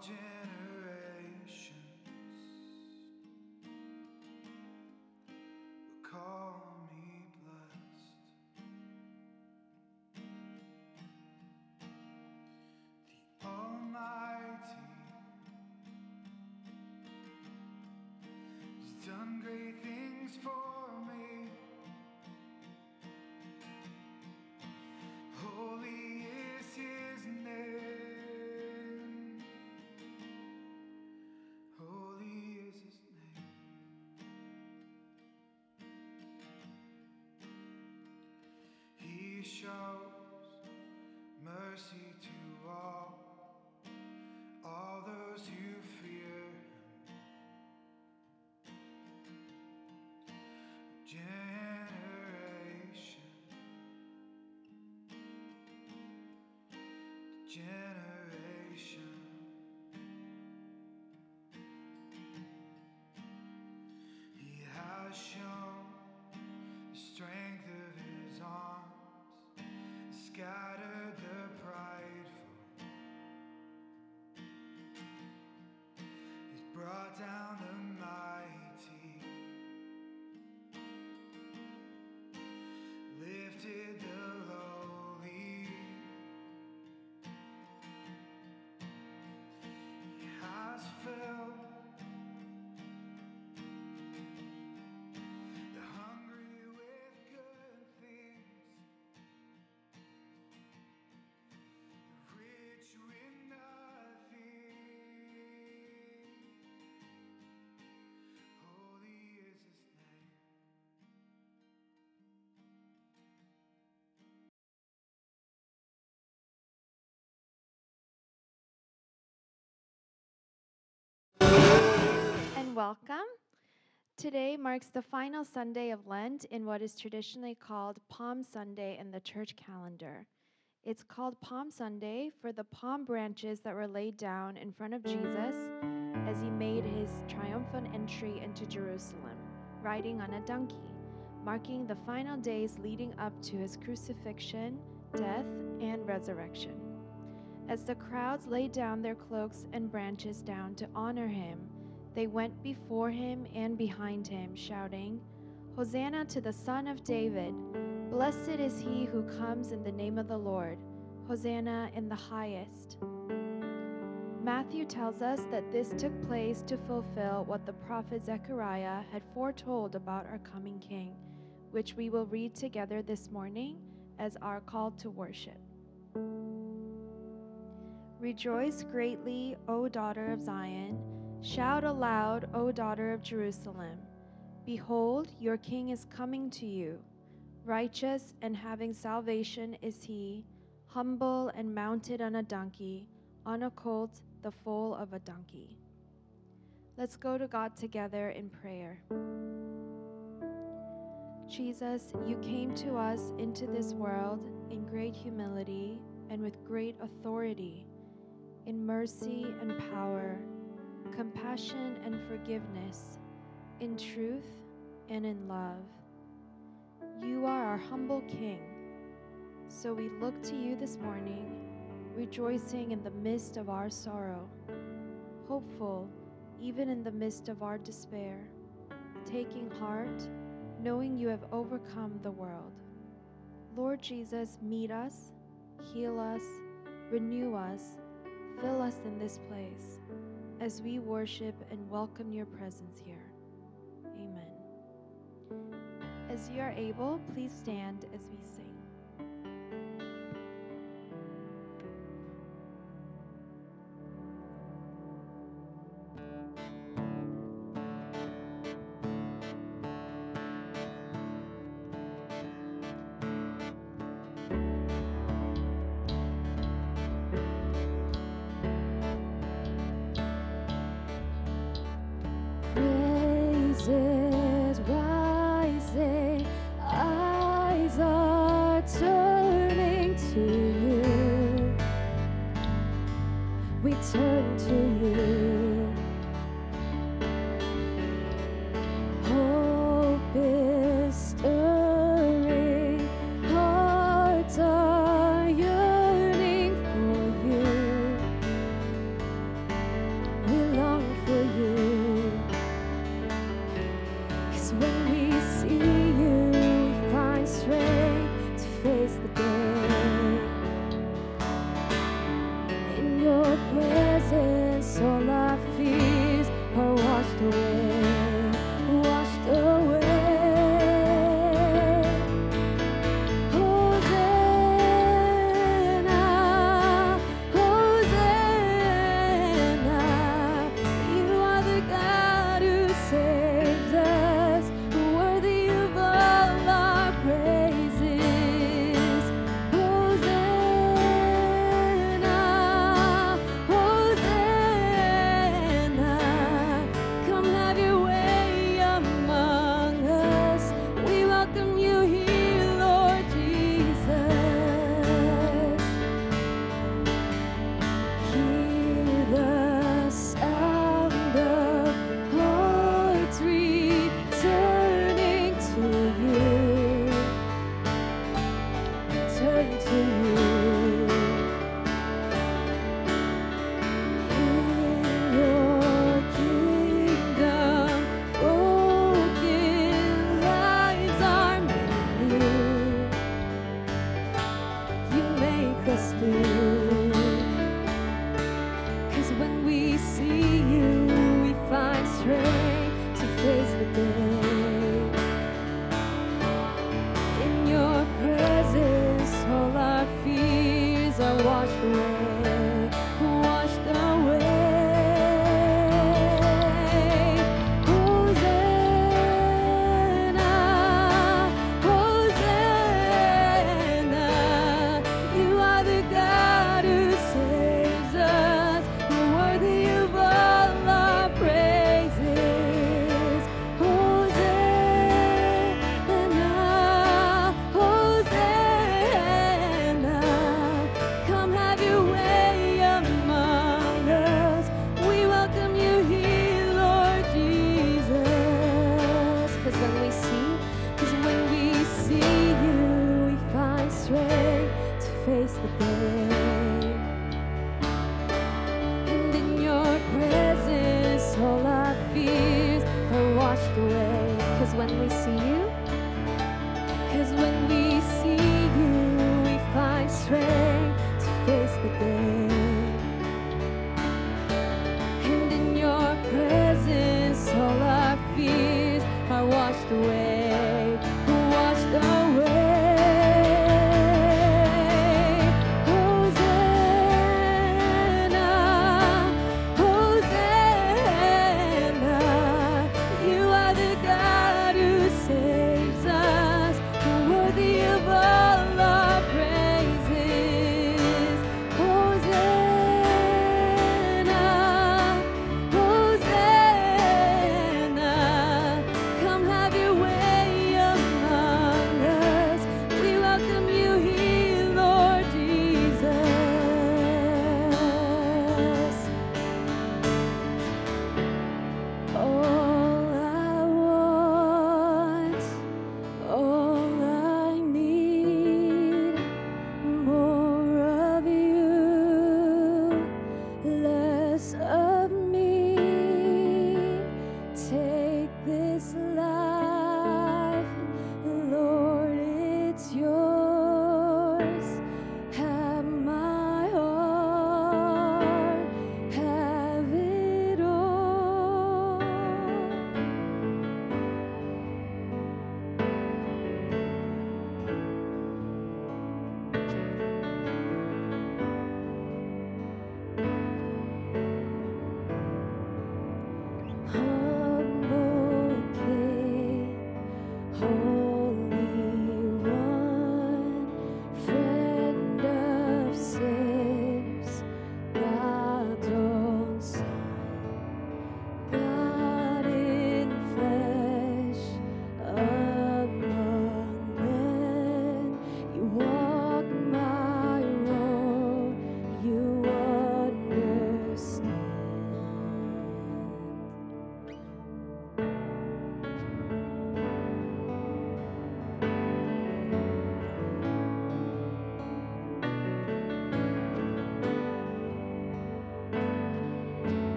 All He shows mercy to all, all those who fear him. Generation generation. Down welcome. Today marks the final Sunday of Lent in what is traditionally called Palm Sunday in the church calendar. It's called Palm Sunday for the palm branches that were laid down in front of Jesus as he made his triumphant entry into Jerusalem, riding on a donkey, marking the final days leading up to his crucifixion, death, and resurrection. As the crowds laid down their cloaks and branches down to honor him, they went before him and behind him, shouting, Hosanna to the Son of David! Blessed is he who comes in the name of the Lord! Hosanna in the highest! Matthew tells us that this took place to fulfill what the prophet Zechariah had foretold about our coming king, which we will read together this morning as our call to worship. Rejoice greatly, O daughter of Zion. Shout aloud, O daughter of Jerusalem. Behold, your king is coming to you. Righteous and having salvation is he, humble and mounted on a donkey, on a colt, the foal of a donkey. Let's go to God together in prayer. Jesus, you came to us into this world in great humility and with great authority, in mercy and power, compassion and forgiveness, in truth and in love. You are our humble King. So we look to you this morning, rejoicing in the midst of our sorrow, hopeful even in the midst of our despair, taking heart, knowing you have overcome the world. Lord Jesus, meet us, heal us, renew us, fill us in this place as we worship and welcome your presence here. Amen. As you are able, please stand as we sing.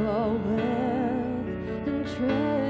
of wealth and treasure.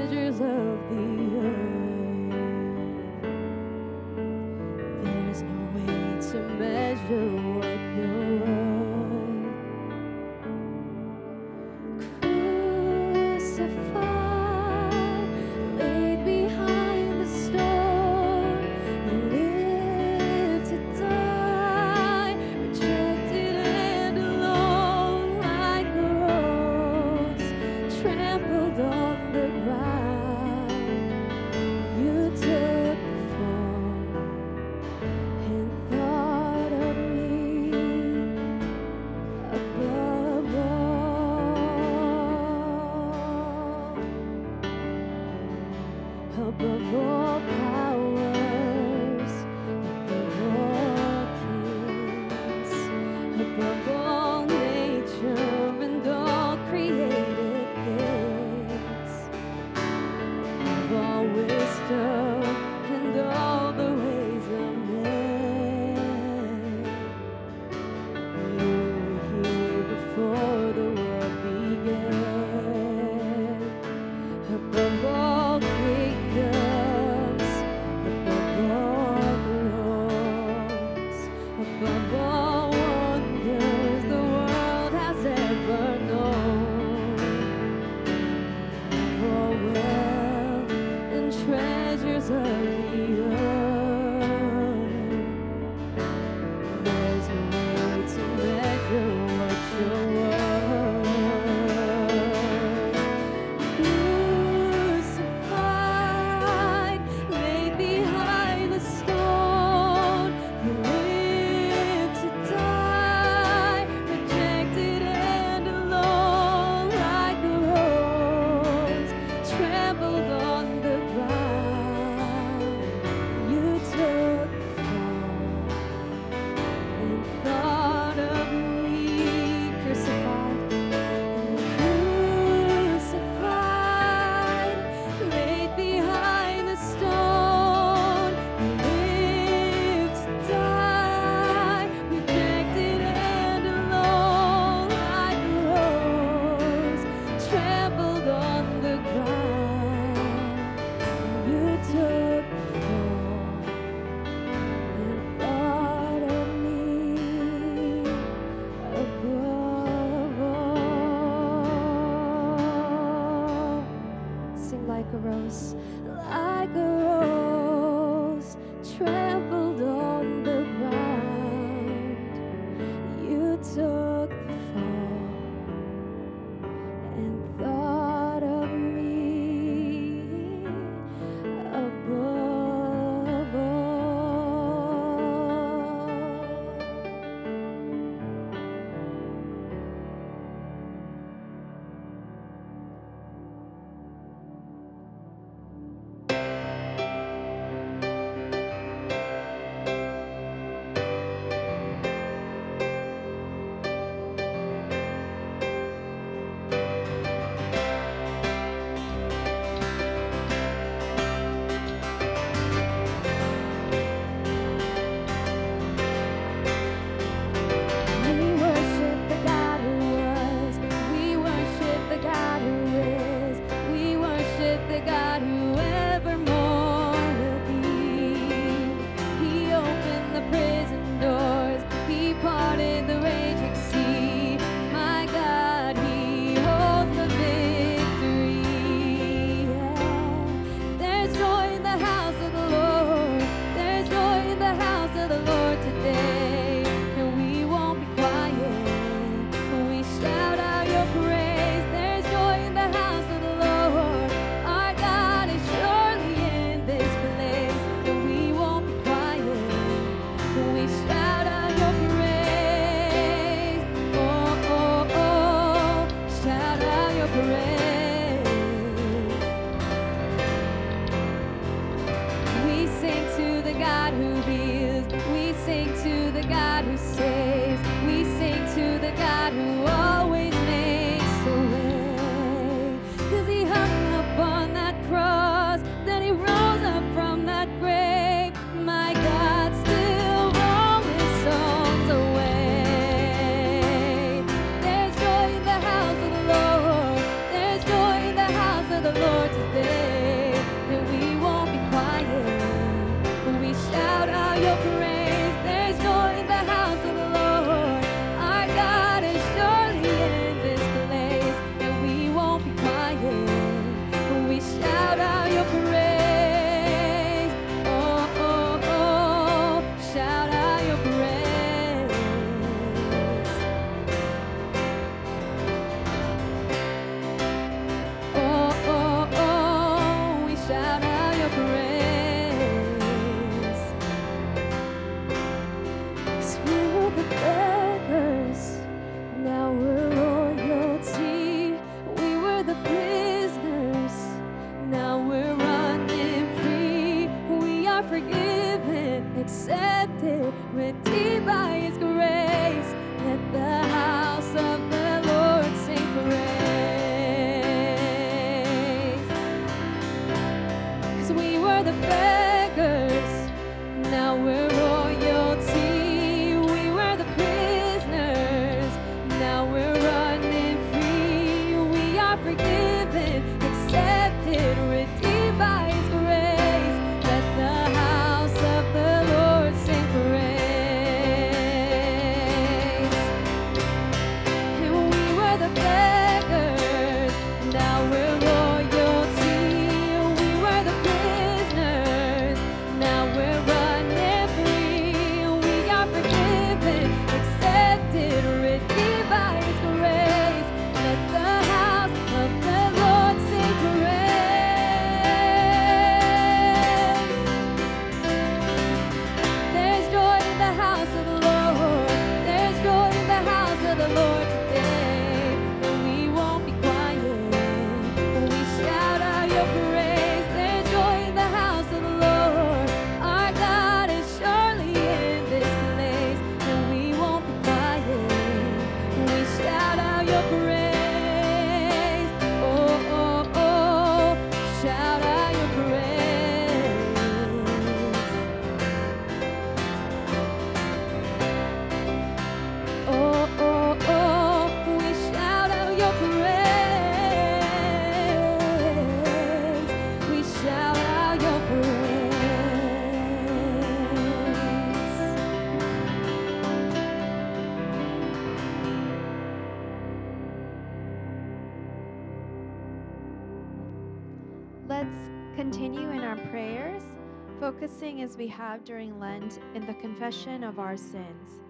As we have during Lent in the confession of our sins.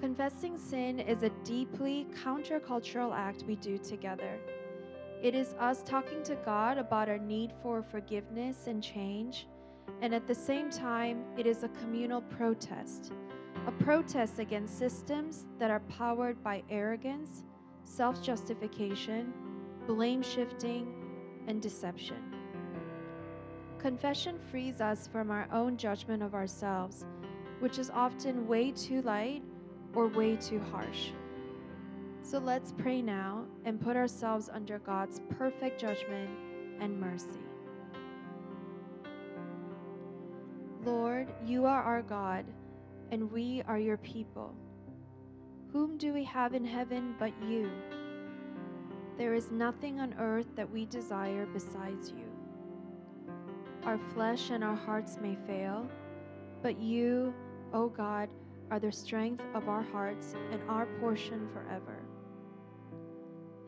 Confessing sin is a deeply countercultural act we do together. It is us talking to God about our need for forgiveness and change, and at the same time, it is a communal protest. A protest against systems that are powered by arrogance, self justification, blame shifting, and deception. Confession frees us from our own judgment of ourselves, which is often way too light or way too harsh. So let's pray now and put ourselves under God's perfect judgment and mercy. Lord, you are our God, and we are your people. Whom do we have in heaven but you? There is nothing on earth that we desire besides you. Our flesh and our hearts may fail, but you, O God, are the strength of our hearts and our portion forever.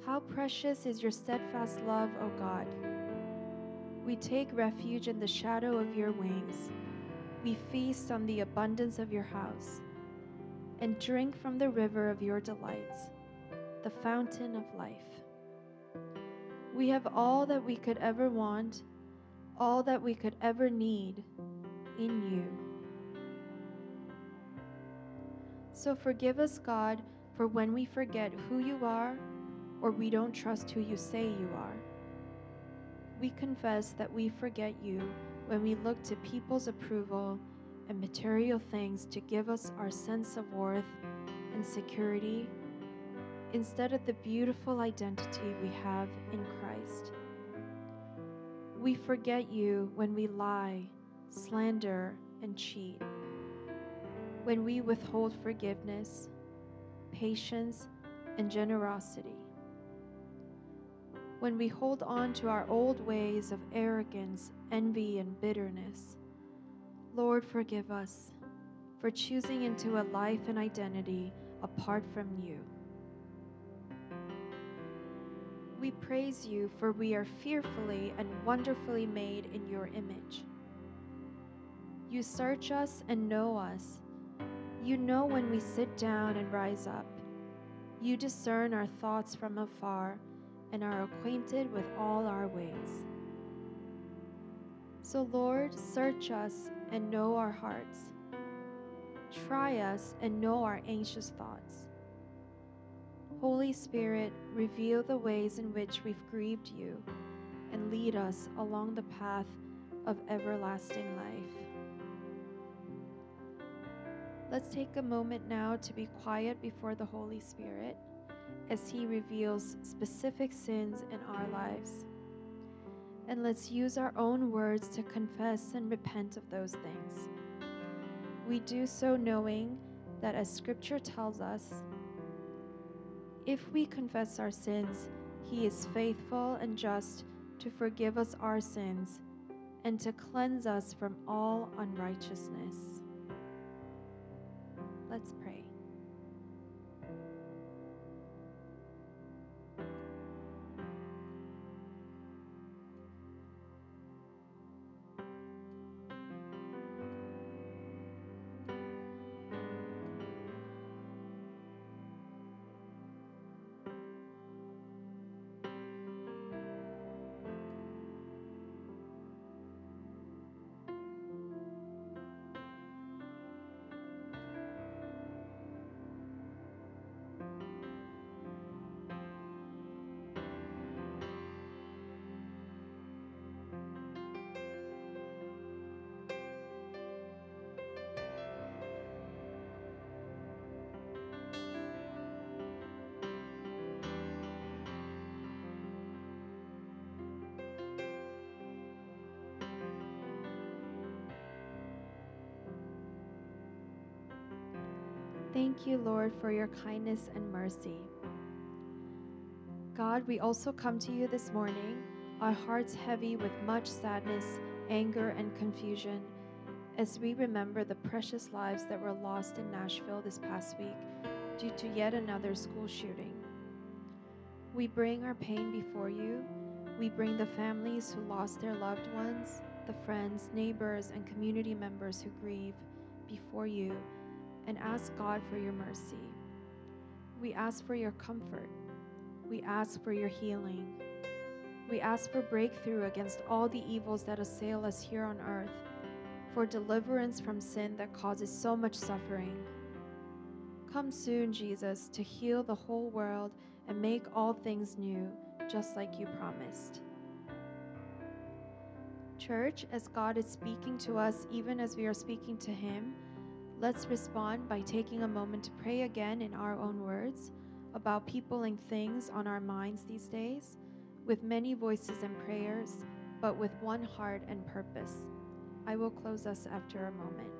How precious is your steadfast love, O God! We take refuge in the shadow of your wings. We feast on the abundance of your house and drink from the river of your delights, the fountain of life. We have all that we could ever want, all that we could ever need in you. So forgive us, God, for when we forget who you are or we don't trust who you say you are. We confess that we forget you when we look to people's approval and material things to give us our sense of worth and security instead of the beautiful identity we have in Christ. We forget you when we lie, slander, and cheat, when we withhold forgiveness, patience, and generosity, when we hold on to our old ways of arrogance, envy, and bitterness. Lord, forgive us for choosing into a life and identity apart from you. We praise you for we are fearfully and wonderfully made in your image. You search us and know us. You know when we sit down and rise up. You discern our thoughts from afar and are acquainted with all our ways. So, Lord, search us and know our hearts. Try us and know our anxious thoughts. Holy Spirit, reveal the ways in which we've grieved you and lead us along the path of everlasting life. Let's take a moment now to be quiet before the Holy Spirit as He reveals specific sins in our lives. And let's use our own words to confess and repent of those things. We do so knowing that, as Scripture tells us, if we confess our sins, He is faithful and just to forgive us our sins and to cleanse us from all unrighteousness. Let's pray. Thank you, Lord, for your kindness and mercy. God, we also come to you this morning, our hearts heavy with much sadness, anger, and confusion as we remember the precious lives that were lost in Nashville this past week due to yet another school shooting. We bring our pain before you. We bring the families who lost their loved ones, the friends, neighbors, and community members who grieve before you and ask God for your mercy. We ask for your comfort. We ask for your healing. We ask for breakthrough against all the evils that assail us here on earth, for deliverance from sin that causes so much suffering. Come soon, Jesus, to heal the whole world and make all things new, just like you promised. Church, as God is speaking to us, even as we are speaking to Him, Let's respond by taking a moment to pray again in our own words about people and things on our minds these days, with many voices and prayers, but with one heart and purpose. I will close us after a moment.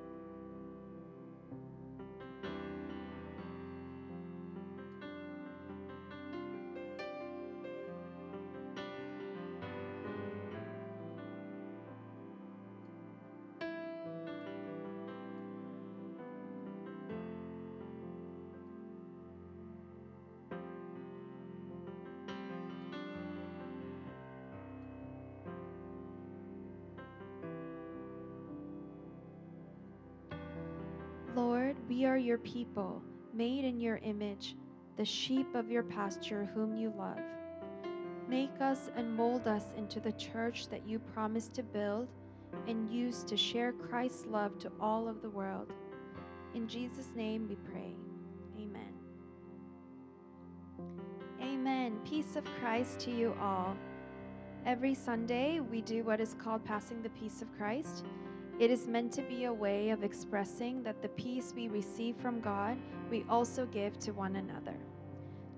Are your people, made in your image, the sheep of your pasture, whom you love. Make us and mold us into the church that you promised to build and use to share Christ's love to all of the world. In Jesus' name we pray. Amen. Amen. Peace of Christ to you all. Every Sunday, we do what is called passing the peace of Christ. It is meant to be a way of expressing that the peace we receive from God, we also give to one another.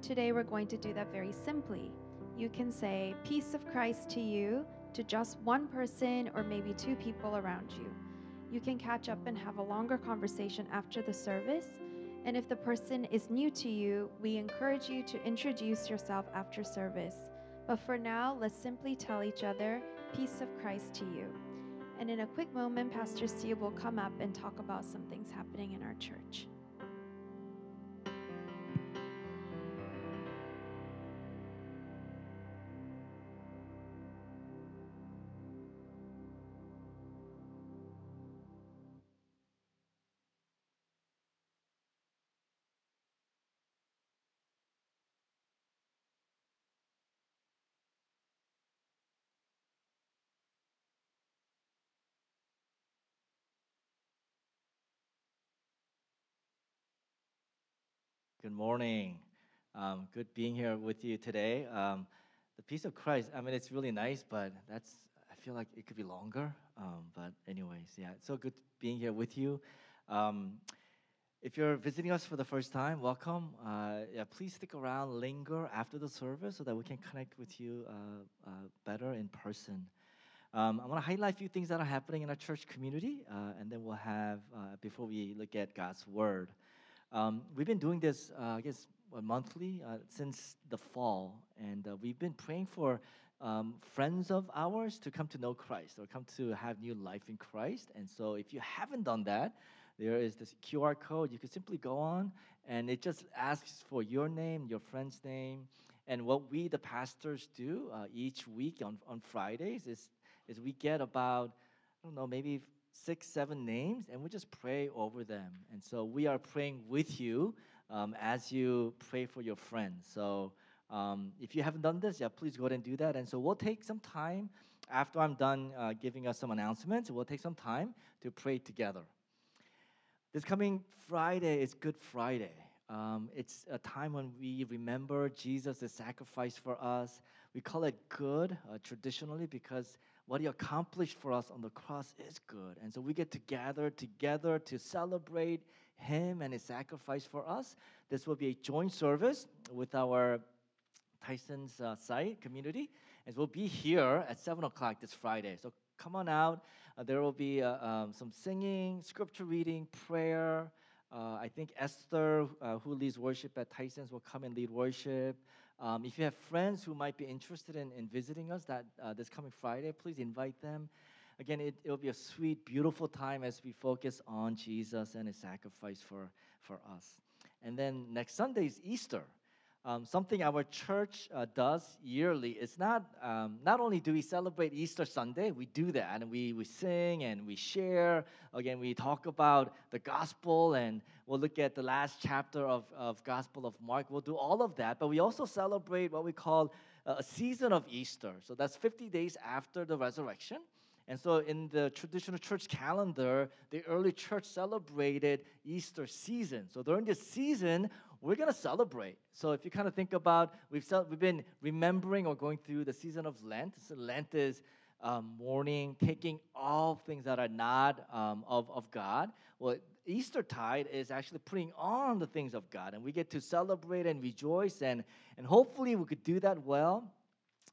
Today, we're going to do that very simply. You can say, Peace of Christ to you, to just one person or maybe two people around you. You can catch up and have a longer conversation after the service. And if the person is new to you, we encourage you to introduce yourself after service. But for now, let's simply tell each other, Peace of Christ to you. And in a quick moment, Pastor Steve will come up and talk about some things happening in our church. Good morning. Um, good being here with you today. Um, the peace of Christ. I mean, it's really nice, but that's. I feel like it could be longer. Um, but anyways, yeah, it's so good being here with you. Um, if you're visiting us for the first time, welcome. Uh, yeah, please stick around, linger after the service, so that we can connect with you uh, uh, better in person. Um, I want to highlight a few things that are happening in our church community, uh, and then we'll have, uh, before we look at God's Word. Um, we've been doing this, uh, I guess, monthly uh, since the fall, and uh, we've been praying for um, friends of ours to come to know Christ or come to have new life in Christ. And so, if you haven't done that, there is this QR code. You can simply go on, and it just asks for your name, your friend's name. And what we, the pastors, do uh, each week on, on Fridays is, is we get about, I don't know, maybe six, seven names, and we just pray over them. And so we are praying with you um, as you pray for your friends. So um, if you haven't done this, yeah, please go ahead and do that. And so we'll take some time after I'm done uh, giving us some announcements. We'll take some time to pray together. This coming Friday is Good Friday. Um, it's a time when we remember Jesus' sacrifice for us. We call it good uh, traditionally because what he accomplished for us on the cross is good. And so we get to gather together to celebrate him and his sacrifice for us. This will be a joint service with our Tyson's uh, site community. And we'll be here at 7 o'clock this Friday. So come on out. Uh, there will be uh, um, some singing, scripture reading, prayer. Uh, I think Esther, uh, who leads worship at Tyson's, will come and lead worship. Um, if you have friends who might be interested in, in visiting us that uh, this coming Friday, please invite them. Again, it will be a sweet, beautiful time as we focus on Jesus and his sacrifice for, for us. And then next Sunday is Easter. Um, something our church uh, does yearly is not um, not only do we celebrate Easter Sunday, we do that and we, we sing and we share. Again, we talk about the gospel and we'll look at the last chapter of, of Gospel of Mark. We'll do all of that, but we also celebrate what we call a season of Easter. So that's 50 days after the resurrection. And so, in the traditional church calendar, the early church celebrated Easter season. So, during this season, we're going to celebrate. So, if you kind of think about, we've, cel- we've been remembering or going through the season of Lent. So, Lent is um, mourning, taking all things that are not um, of, of God. Well, Easter tide is actually putting on the things of God, and we get to celebrate and rejoice, and, and hopefully we could do that well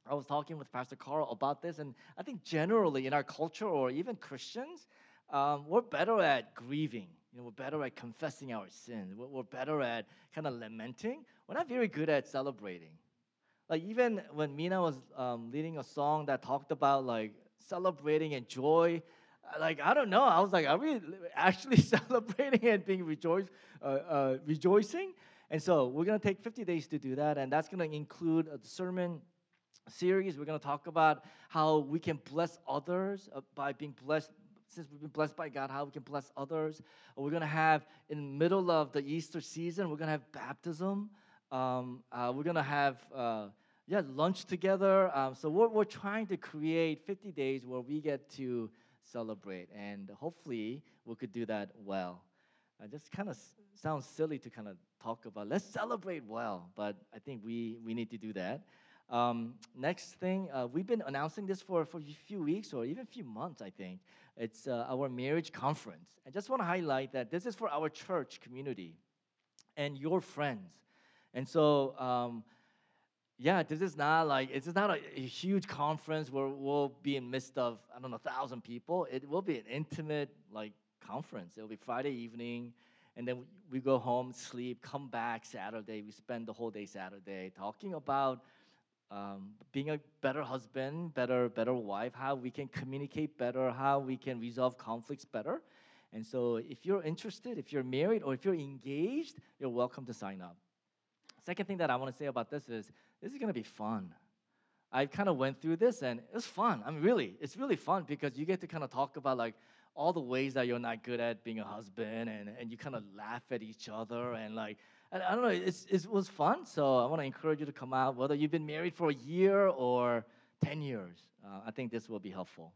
I was talking with Pastor Carl about this, and I think generally in our culture or even Christians, um, we're better at grieving. You know, we're better at confessing our sins. We're, we're better at kind of lamenting. We're not very good at celebrating. Like even when Mina was um, leading a song that talked about like celebrating and joy, like I don't know. I was like, are we actually celebrating and being rejoice, uh, uh, rejoicing? And so we're gonna take 50 days to do that, and that's gonna include a sermon series. We're to talk about how we can bless others uh, by being blessed. Since we've been blessed by God, how we can bless others. We're going to have, in the middle of the Easter season, we're going to have baptism. Um, uh, we're going to have, uh, yeah, lunch together. Um, so we're, we're trying to create 50 days where we get to celebrate. And hopefully we could do that well. It just kind of sounds silly to kind of talk about, let's celebrate well. But I think we, we need to do that. Um, next thing, uh, we've been announcing this for, for a few weeks or even a few months, I think. It's uh, our marriage conference. I just want to highlight that this is for our church community and your friends. And so, um, yeah, this is not like, it's not a, a, huge conference where we'll be in midst of, I don't know, thousand people. It will be an intimate, like, conference. It'll be Friday evening and then we go home, sleep, come back Saturday. We spend the whole day Saturday talking about um, being a better husband, better better wife, how we can communicate better, how we can resolve conflicts better. And so, if you're interested, if you're married, or if you're engaged, you're welcome to sign up. Second thing that I want to say about this is this is going to be fun. I kind of went through this and it's fun. I mean, really, it's really fun because you get to kind of talk about like all the ways that you're not good at being a husband and, and you kind of laugh at each other and like I don't know, it was fun. So I want to encourage you to come out, whether you've been married for a year or 10 years. Uh, I think this will be helpful.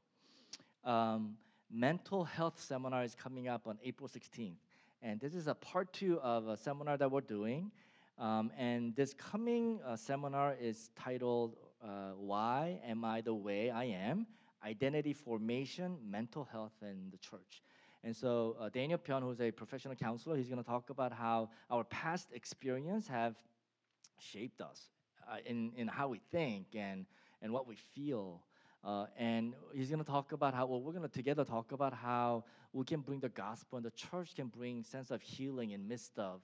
Um, mental health seminar is coming up on April 16th. And this is a part two of a seminar that we're doing. Um, and this coming uh, seminar is titled uh, Why Am I the Way I Am? Identity Formation, Mental Health, and the Church. And so uh, Daniel Pyun, who's a professional counselor, he's going to talk about how our past experience have shaped us uh, in, in how we think and, and what we feel. Uh, and he's going to talk about how, well, we're going to together talk about how we can bring the gospel and the church can bring sense of healing in midst of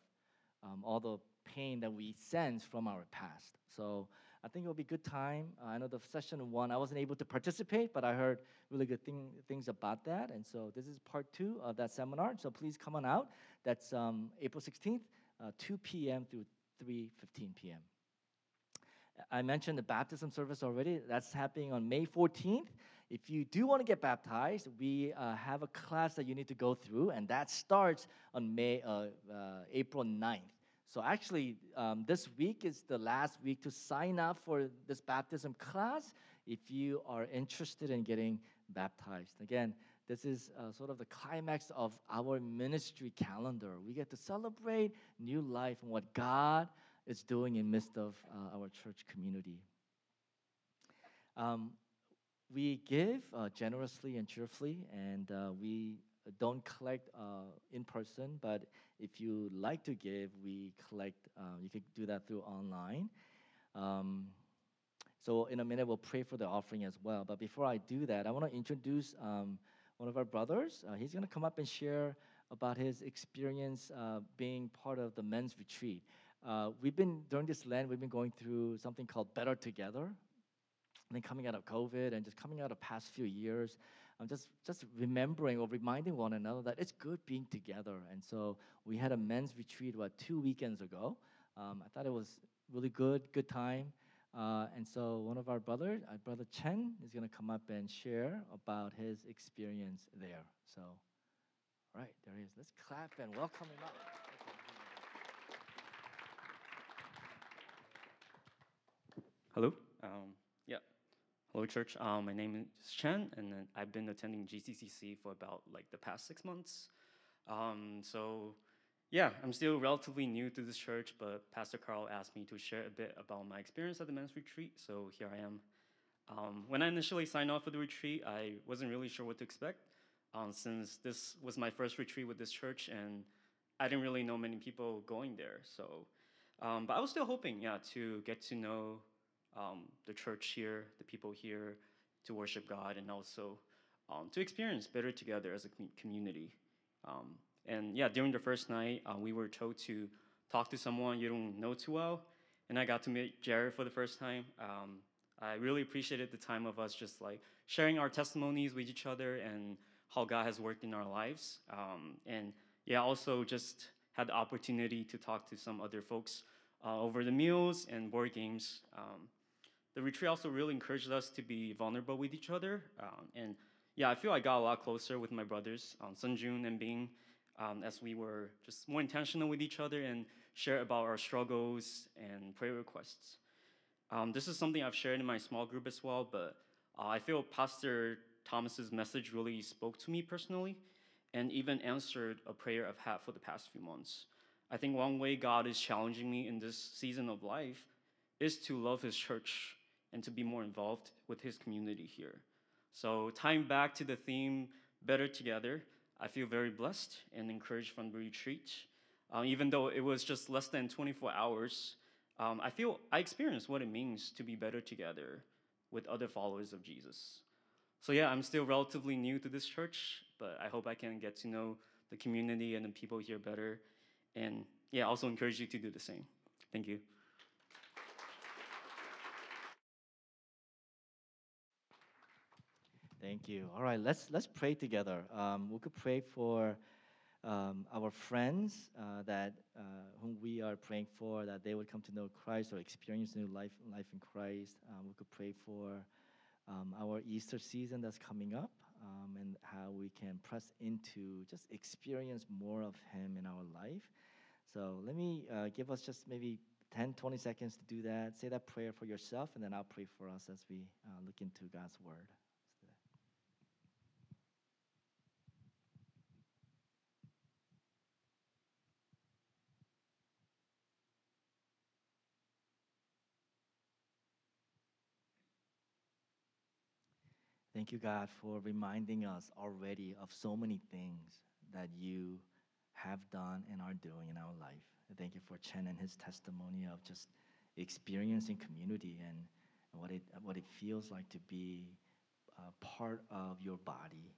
um, all the pain that we sense from our past. So I think it'll be a good time. Uh, I know the session one, I wasn't able to participate, but I heard really good thing, things about that. And so this is part two of that seminar. So please come on out. That's um, April 16th, uh, 2 p.m. through 3:15 p.m. I mentioned the baptism service already. That's happening on May 14th. If you do want to get baptized, we uh, have a class that you need to go through, and that starts on May, uh, uh, April 9th. So actually, um, this week is the last week to sign up for this baptism class if you are interested in getting baptized. Again, this is uh, sort of the climax of our ministry calendar. We get to celebrate new life and what God is doing in midst of uh, our church community. Um, we give uh, generously and cheerfully, and uh, we don't collect uh, in person. But if you like to give, we collect. Uh, you can do that through online. Um, so in a minute, we'll pray for the offering as well. But before I do that, I want to introduce um, one of our brothers. Uh, he's going to come up and share about his experience uh, being part of the men's retreat. We've been during this Lent, we've been going through something called Better Together. And then coming out of COVID and just coming out of past few years, I'm just just remembering or reminding one another that it's good being together. And so we had a men's retreat what two weekends ago. Um, I thought it was really good, good time. Uh, and so one of our brothers, our brother Chen, is going to come up and share about his experience there. So, all right, there he is. Let's clap and welcome him up. Hello. Um. Hello, church. Um, my name is Chen, and I've been attending GCCC for about like the past six months. Um, so, yeah, I'm still relatively new to this church, but Pastor Carl asked me to share a bit about my experience at the men's retreat. So here I am. Um, when I initially signed off for the retreat, I wasn't really sure what to expect, um, since this was my first retreat with this church, and I didn't really know many people going there. So, um, but I was still hoping, yeah, to get to know um, the church here, the people here, to worship God, and also um, to experience better together as a community. Um, and yeah, during the first night, uh, we were told to talk to someone you don't know too well, and I got to meet Jared for the first time. Um, I really appreciated the time of us just like sharing our testimonies with each other and how God has worked in our lives. Um, and yeah, also just had the opportunity to talk to some other folks uh, over the meals and board games. Um, the retreat also really encouraged us to be vulnerable with each other. Um, and yeah, I feel I got a lot closer with my brothers, um, Sunjun and Bing, um, as we were just more intentional with each other and share about our struggles and prayer requests. Um, this is something I've shared in my small group as well, but uh, I feel Pastor Thomas's message really spoke to me personally and even answered a prayer I've had for the past few months. I think one way God is challenging me in this season of life is to love His church and to be more involved with His community here. So, tying back to the theme, Better Together, I feel very blessed and encouraged from the retreat. Uh, even though it was just less than 24 hours, um, I feel I experienced what it means to be better together with other followers of Jesus. So, yeah, I'm still relatively new to this church, but I hope I can get to know the community and the people here better. And yeah, also encourage you to do the same. Thank you. Thank you. All right, let's let's pray together. Um, we could pray for um, our friends uh, that uh, whom we are praying for that they would come to know Christ or experience new life life in Christ. Um, we could pray for um, our Easter season that's coming up um, and how we can press into just experience more of Him in our life. So let me uh, give us just maybe 10, 20 seconds to do that. Say that prayer for yourself, and then I'll pray for us as we uh, look into God's Word. Thank you, God, for reminding us already of so many things that you have done and are doing in our life. Thank you for Chen and his testimony of just experiencing community and, what, it, what it feels like to be uh, part of your body.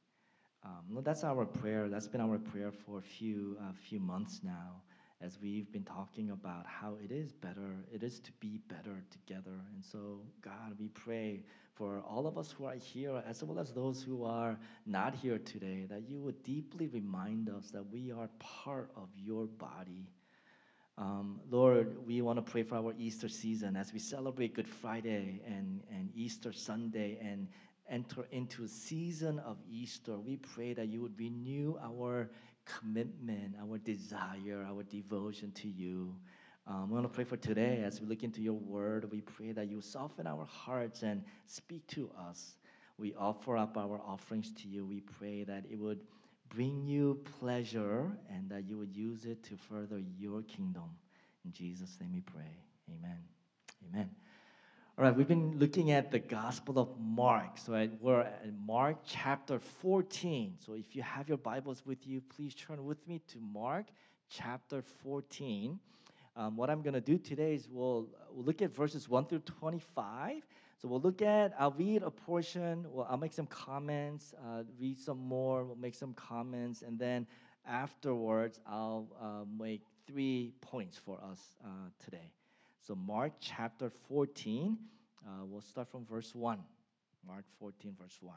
Um, that's our prayer. That's been our prayer for a few uh, few months now, as we've been talking about how it is better. It is to be better together. And so, God, we pray for all of us who are here, as well as those who are not here today, that you would deeply remind us that we are part of your body. Um, Lord, we want to pray for our Easter season as we celebrate Good Friday and, and Easter Sunday and enter into a season of Easter. We pray that you would renew our commitment, our desire, our devotion to you. Um, we want to pray for today as we look into your word. We pray that you soften our hearts and speak to us. We offer up our offerings to you. We pray that it would bring you pleasure and that you would use it to further your kingdom. In Jesus' name we pray. Amen. Amen. All right, we've been looking at the Gospel of Mark. So we're at Mark chapter 14. So if you have your Bibles with you, please turn with me to Mark chapter 14. Um, what I'm going to do today is we'll, we'll look at verses 1 through 25. So we'll look at, I'll read a portion, well, I'll make some comments, uh, read some more, we'll make some comments, and then afterwards, I'll uh, make three points for us uh, today. So, Mark chapter 14, uh, we'll start from verse 1. Mark 14, verse 1.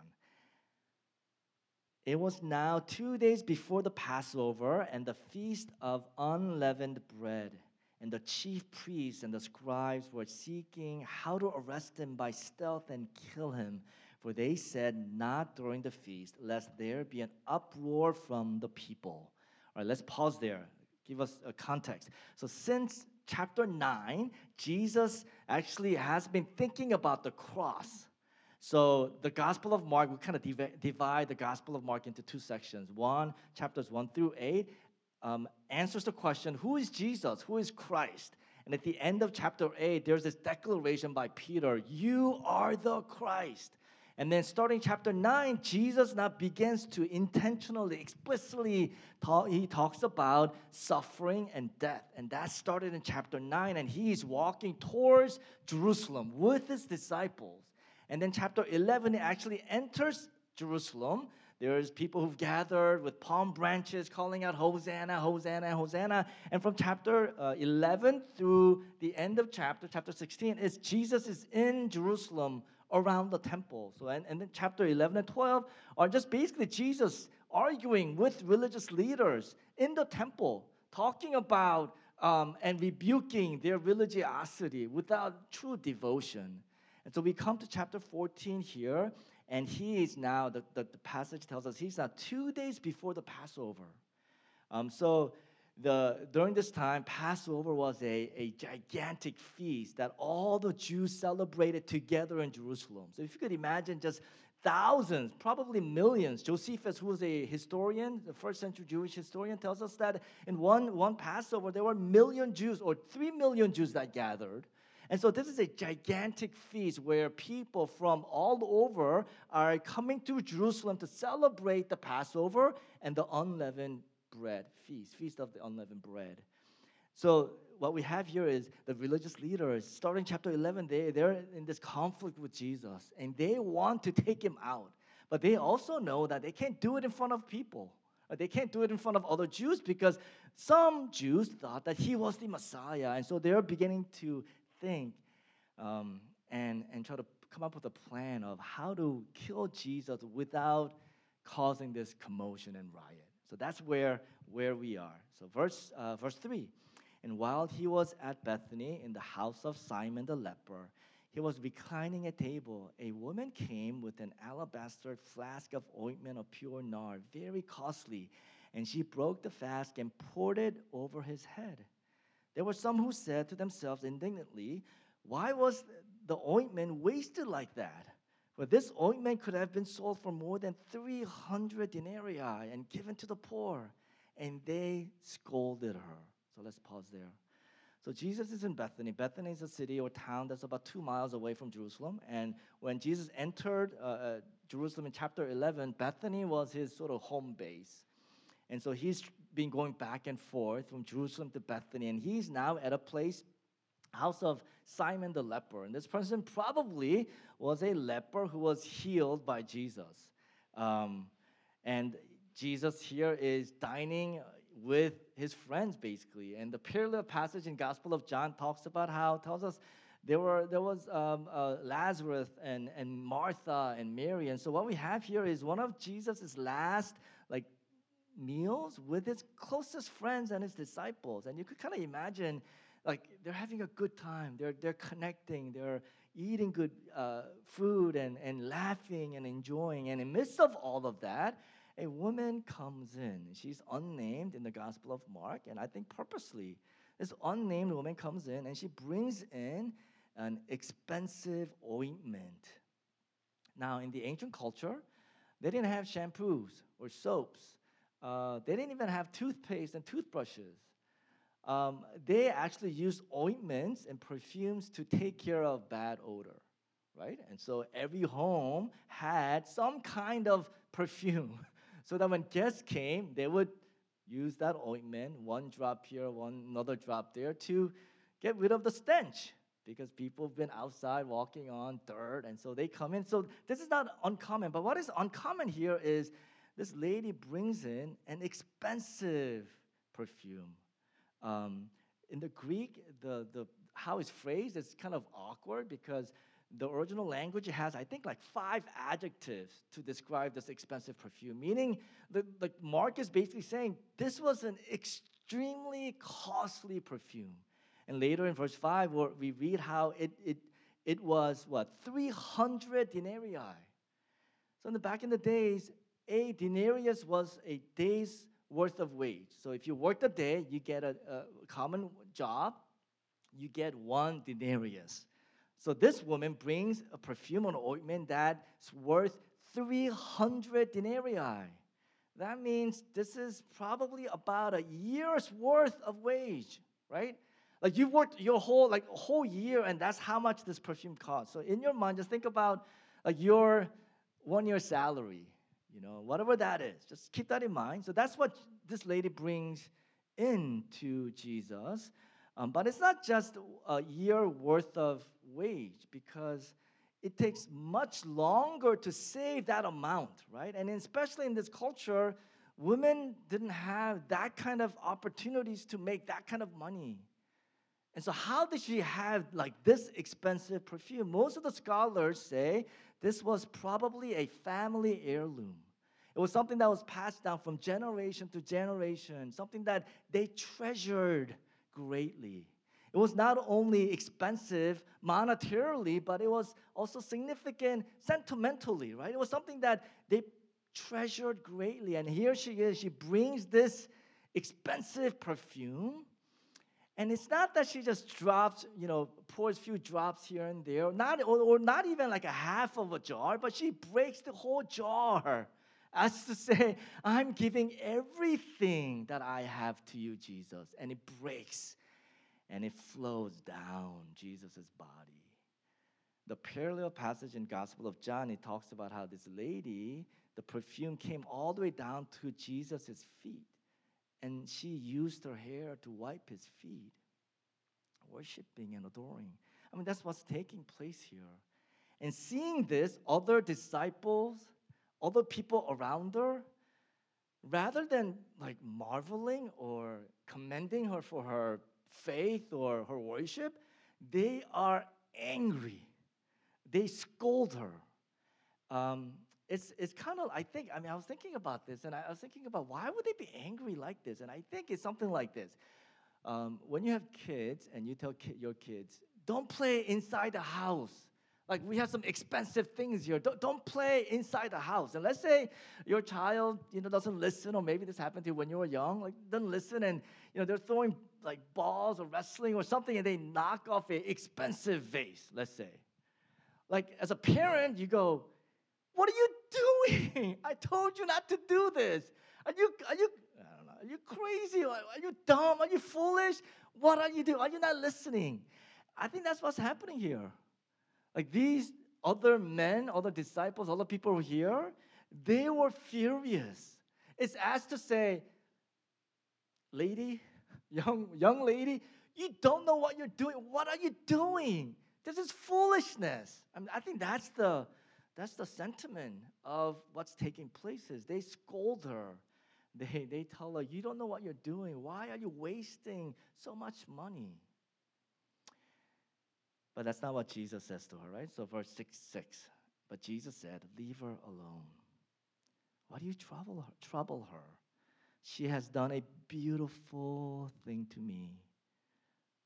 It was now two days before the Passover and the feast of unleavened bread. And the chief priests and the scribes were seeking how to arrest him by stealth and kill him. For they said, Not during the feast, lest there be an uproar from the people. All right, let's pause there. Give us a context. So, since chapter 9, Jesus actually has been thinking about the cross. So, the Gospel of Mark, we kind of divi- divide the Gospel of Mark into two sections. One, chapters 1 through 8, um, answers the question who is Jesus? Who is Christ? And at the end of chapter 8, there's this declaration by Peter You are the Christ. And then starting chapter 9, Jesus now begins to intentionally, explicitly talk, he talks about suffering and death. And that started in chapter 9. And he is walking towards Jerusalem with his disciples. And then chapter 11, he actually enters Jerusalem. There's people who've gathered with palm branches calling out, Hosanna, Hosanna, Hosanna. And from chapter uh, 11 through the end of chapter, chapter 16, is Jesus is in Jerusalem around the temple. So, and, and then chapter 11 and 12 are just basically Jesus arguing with religious leaders in the temple, talking about um, and rebuking their religiosity without true devotion. And so we come to chapter 14 here, and he is now, the, the, the passage tells us he's now two days before the Passover. Um, so the, during this time, Passover was a, a gigantic feast that all the Jews celebrated together in Jerusalem. So if you could imagine just thousands, probably millions. Josephus, who was a historian, the first century Jewish historian, tells us that in one, one Passover, there were a million Jews or three million Jews that gathered. And so this is a gigantic feast where people from all over are coming to Jerusalem to celebrate the Passover and the unleavened bread feast, feast of the unleavened bread. So what we have here is the religious leaders, starting chapter 11, they, they're in this conflict with Jesus and they want to take him out. But they also know that they can't do it in front of people. Uh, They can't do it in front of other Jews because some Jews thought that he was the Messiah. And so they're beginning to think um, and, and try to come up with a plan of how to kill Jesus without causing this commotion and riot. So that's where, where we are. So verse, uh, verse 3. And while he was at Bethany in the house of Simon the leper, he was reclining at table. A woman came with an alabaster flask of ointment of pure nard, very costly, and she broke the flask and poured it over his head. There were some who said to themselves indignantly, Why was the ointment wasted like that? For this ointment could have been sold for more than 300 denarii and given to the poor. And they scolded her. So let's pause there. So Jesus is in Bethany. Bethany is a city or town that's about two miles away from Jerusalem. And when Jesus entered uh, uh, Jerusalem in chapter 11, Bethany was his sort of home base. And so he's been going back and forth from Jerusalem to Bethany. And he's now at a place house of Simon the leper. And this person probably was a leper who was healed by Jesus. Um, and Jesus here is dining with his friends, basically. And the parallel passage in Gospel of John talks about how, tells us there, were, there was um, uh, Lazarus and, and Martha and Mary. And so what we have here is one of Jesus' last, like, meals with his closest friends and his disciples. And you could kind of imagine, like, they're having a good time. They're, they're connecting. They're eating good uh, food and, and laughing and enjoying. And in midst of all of that, a woman comes in. She's unnamed in the Gospel of Mark, and I think purposely. This unnamed woman comes in and she brings in an expensive ointment. Now, in the ancient culture, they didn't have shampoos or soaps. Uh, they didn't even have toothpaste and toothbrushes. Um, they actually used ointments and perfumes to take care of bad odor, right? And so every home had some kind of perfume, so that when guests came, they would use that ointment, one drop here, one another drop there, to get rid of the stench because people have been outside walking on dirt, and so they come in. So this is not uncommon. But what is uncommon here is this lady brings in an expensive perfume. Um, in the Greek, the, the how it's phrased is kind of awkward because the original language has, I think, like five adjectives to describe this expensive perfume. Meaning, the, the Mark is basically saying this was an extremely costly perfume. And later in verse 5, we read how it, it, it was what? 300 denarii. So in the back in the days, a denarius was a day's worth of wage. So if you worked a day, you get a, a common job, you get one denarius. So this woman brings a perfume and ointment that's worth 300 denarii. That means this is probably about a year's worth of wage, right? Like you've worked your whole like whole year, and that's how much this perfume costs. So in your mind, just think about like your one year salary, you know, whatever that is. Just keep that in mind. So that's what this lady brings into Jesus. Um, but it's not just a year worth of wage because it takes much longer to save that amount, right? And especially in this culture, women didn't have that kind of opportunities to make that kind of money. And so, how did she have like this expensive perfume? Most of the scholars say this was probably a family heirloom. It was something that was passed down from generation to generation, something that they treasured greatly. It was not only expensive monetarily, but it was also significant sentimentally, right? It was something that they treasured greatly. And here she is, she brings this expensive perfume. And it's not that she just drops, you know, pours a few drops here and there, not, or, or not even like a half of a jar, but she breaks the whole jar as to say, I'm giving everything that I have to you, Jesus. And it breaks and it flows down Jesus' body. The parallel passage in Gospel of John, it talks about how this lady, the perfume came all the way down to Jesus' feet. And she used her hair to wipe his feet, worshiping and adoring. I mean, that's what's taking place here. And seeing this, other disciples, other people around her, rather than like marveling or commending her for her faith or her worship, they are angry. They scold her. Um, it's, it's kind of, I think, I mean, I was thinking about this and I was thinking about why would they be angry like this? And I think it's something like this. Um, when you have kids and you tell ki- your kids, don't play inside the house. Like we have some expensive things here. Don't, don't play inside the house. And let's say your child, you know, doesn't listen, or maybe this happened to you when you were young, like doesn't listen, and you know they're throwing like balls or wrestling or something, and they knock off an expensive vase. Let's say, like as a parent, you go, "What are you doing? I told you not to do this. Are you are you I don't know, are you crazy? Are you dumb? Are you foolish? What are you doing? Are you not listening?" I think that's what's happening here. Like these other men, other disciples, other people here, they were furious. It's as to say, lady, young, young lady, You don't know what you're doing. What are you doing? This is foolishness. I, mean, I think that's the, that's the sentiment of what's taking place. Is they scold her. They, they tell her, You don't know what you're doing. Why are you wasting so much money? But that's not what Jesus says to her, right? So, verse 6 6. But Jesus said, Leave her alone. Why do you trouble her? Trouble her? She has done a beautiful thing to me.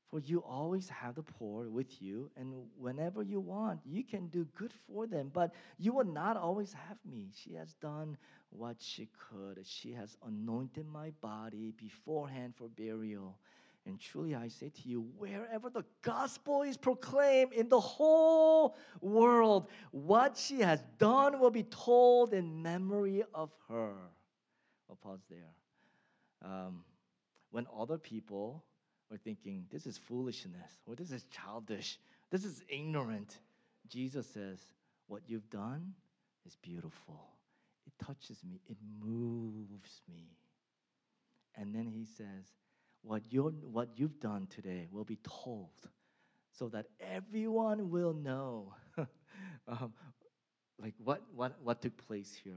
For you always have the poor with you, and whenever you want, you can do good for them, but you will not always have me. She has done what she could. She has anointed my body beforehand for burial. And truly I say to you, wherever the gospel is proclaimed in the whole world, what she has done will be told in memory of her. I'll pause there. Um, when other people were thinking, this is foolishness, or this is childish, this is ignorant, Jesus says, what you've done is beautiful. It touches me, it moves me. And then he says, what, you're, what you've done today will be told so that everyone will know um, like what, what, what took place here.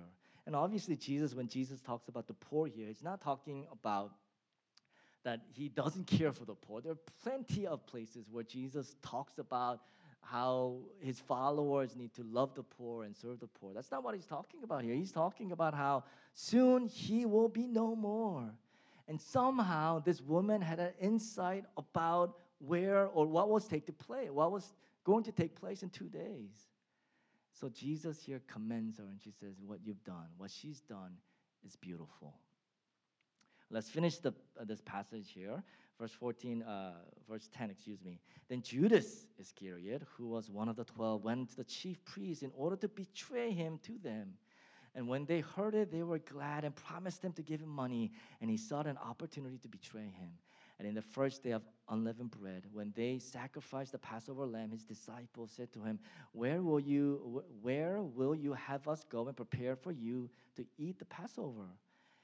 And obviously, Jesus, when Jesus talks about the poor here, he's not talking about that he doesn't care for the poor. There are plenty of places where Jesus talks about how his followers need to love the poor and serve the poor. That's not what he's talking about here. He's talking about how soon he will be no more. And somehow this woman had an insight about where or what was take to play, what was going to take place in two days. So Jesus here commends her and she says, What you've done, what she's done is beautiful. Let's finish the, uh, this passage here. Verse 14, uh, verse 10, excuse me. Then Judas Iscariot, who was one of the twelve, went to the chief priests in order to betray him to them. And when they heard it, they were glad and promised him to give him money. And he sought an opportunity to betray him. And in the first day of unleavened bread, when they sacrificed the Passover lamb, his disciples said to him, "Where will you where will you have us go and prepare for you to eat the Passover?"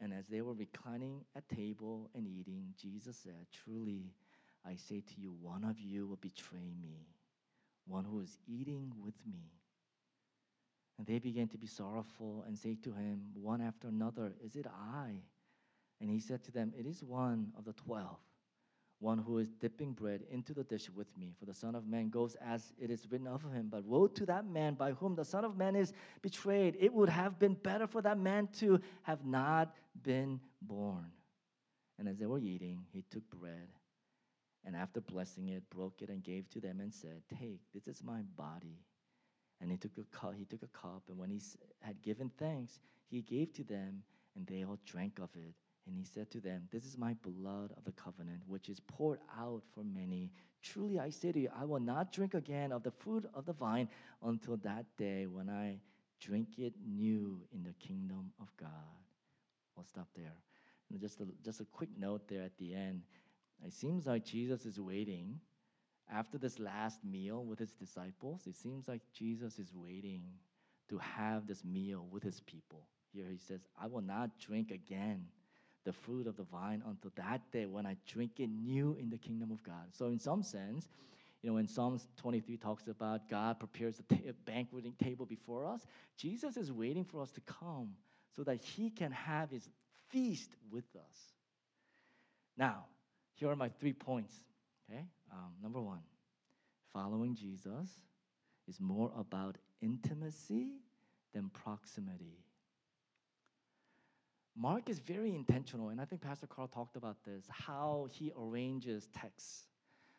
and as they were reclining at table and eating, Jesus said, Truly, I say to you, one of you will betray me one who is eating with me. And they began to be sorrowful and say to him, one after another, Is it I? And he said to them, It is one of the twelve, one who is dipping bread into the dish with me. For the Son of Man goes as it is written of him. But woe to that man by whom the Son of Man is betrayed. It would have been better for that man to have not been born. And as they were eating, he took bread and after blessing it, broke it and gave to them and said, Take, this is my body. And he took a cup, he took a cup, and when he had given thanks, he gave to them, and they all drank of it. And he said to them, This is my blood of the covenant, which is poured out for many. Truly I say to you, I will not drink again of the fruit of the vine until that day when I drink it new in the kingdom of God. We'll stop there. And just a, just a quick note there at the end. It seems like Jesus is waiting after this last meal with his disciples. It seems like Jesus is waiting to have this meal with his people. Here he says, I will not drink again the fruit of the vine until that day when I drink it new in the kingdom of God. So, in some sense, you know, when Psalms 23 talks about God prepares a banqueting table before us, Jesus is waiting for us to come so that he can have his feast with us. Now, here are my three points. Okay, um, number one, following Jesus is more about intimacy than proximity. Mark is very intentional, and I think Pastor Carl talked about this how he arranges texts.